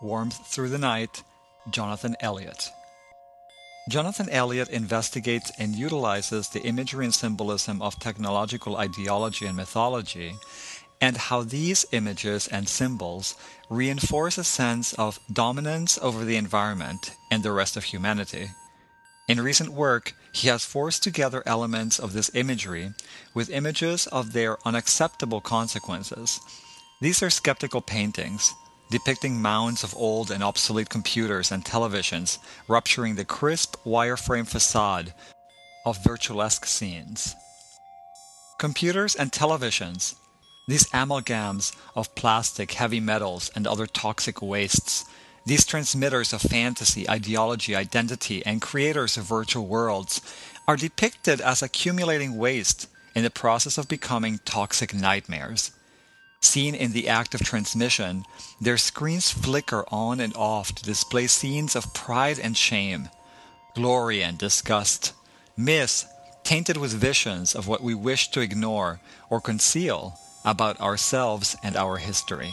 Warmth Through the Night, Jonathan Elliott. Jonathan Elliott investigates and utilizes the imagery and symbolism of technological ideology and mythology, and how these images and symbols reinforce a sense of dominance over the environment and the rest of humanity. In recent work, he has forced together elements of this imagery with images of their unacceptable consequences. These are skeptical paintings depicting mounds of old and obsolete computers and televisions rupturing the crisp wireframe facade of virtualesque scenes. Computers and televisions, these amalgams of plastic, heavy metals, and other toxic wastes, these transmitters of fantasy, ideology, identity, and creators of virtual worlds, are depicted as accumulating waste in the process of becoming toxic nightmares. Seen in the act of transmission, their screens flicker on and off to display scenes of pride and shame, glory and disgust, myths tainted with visions of what we wish to ignore or conceal about ourselves and our history.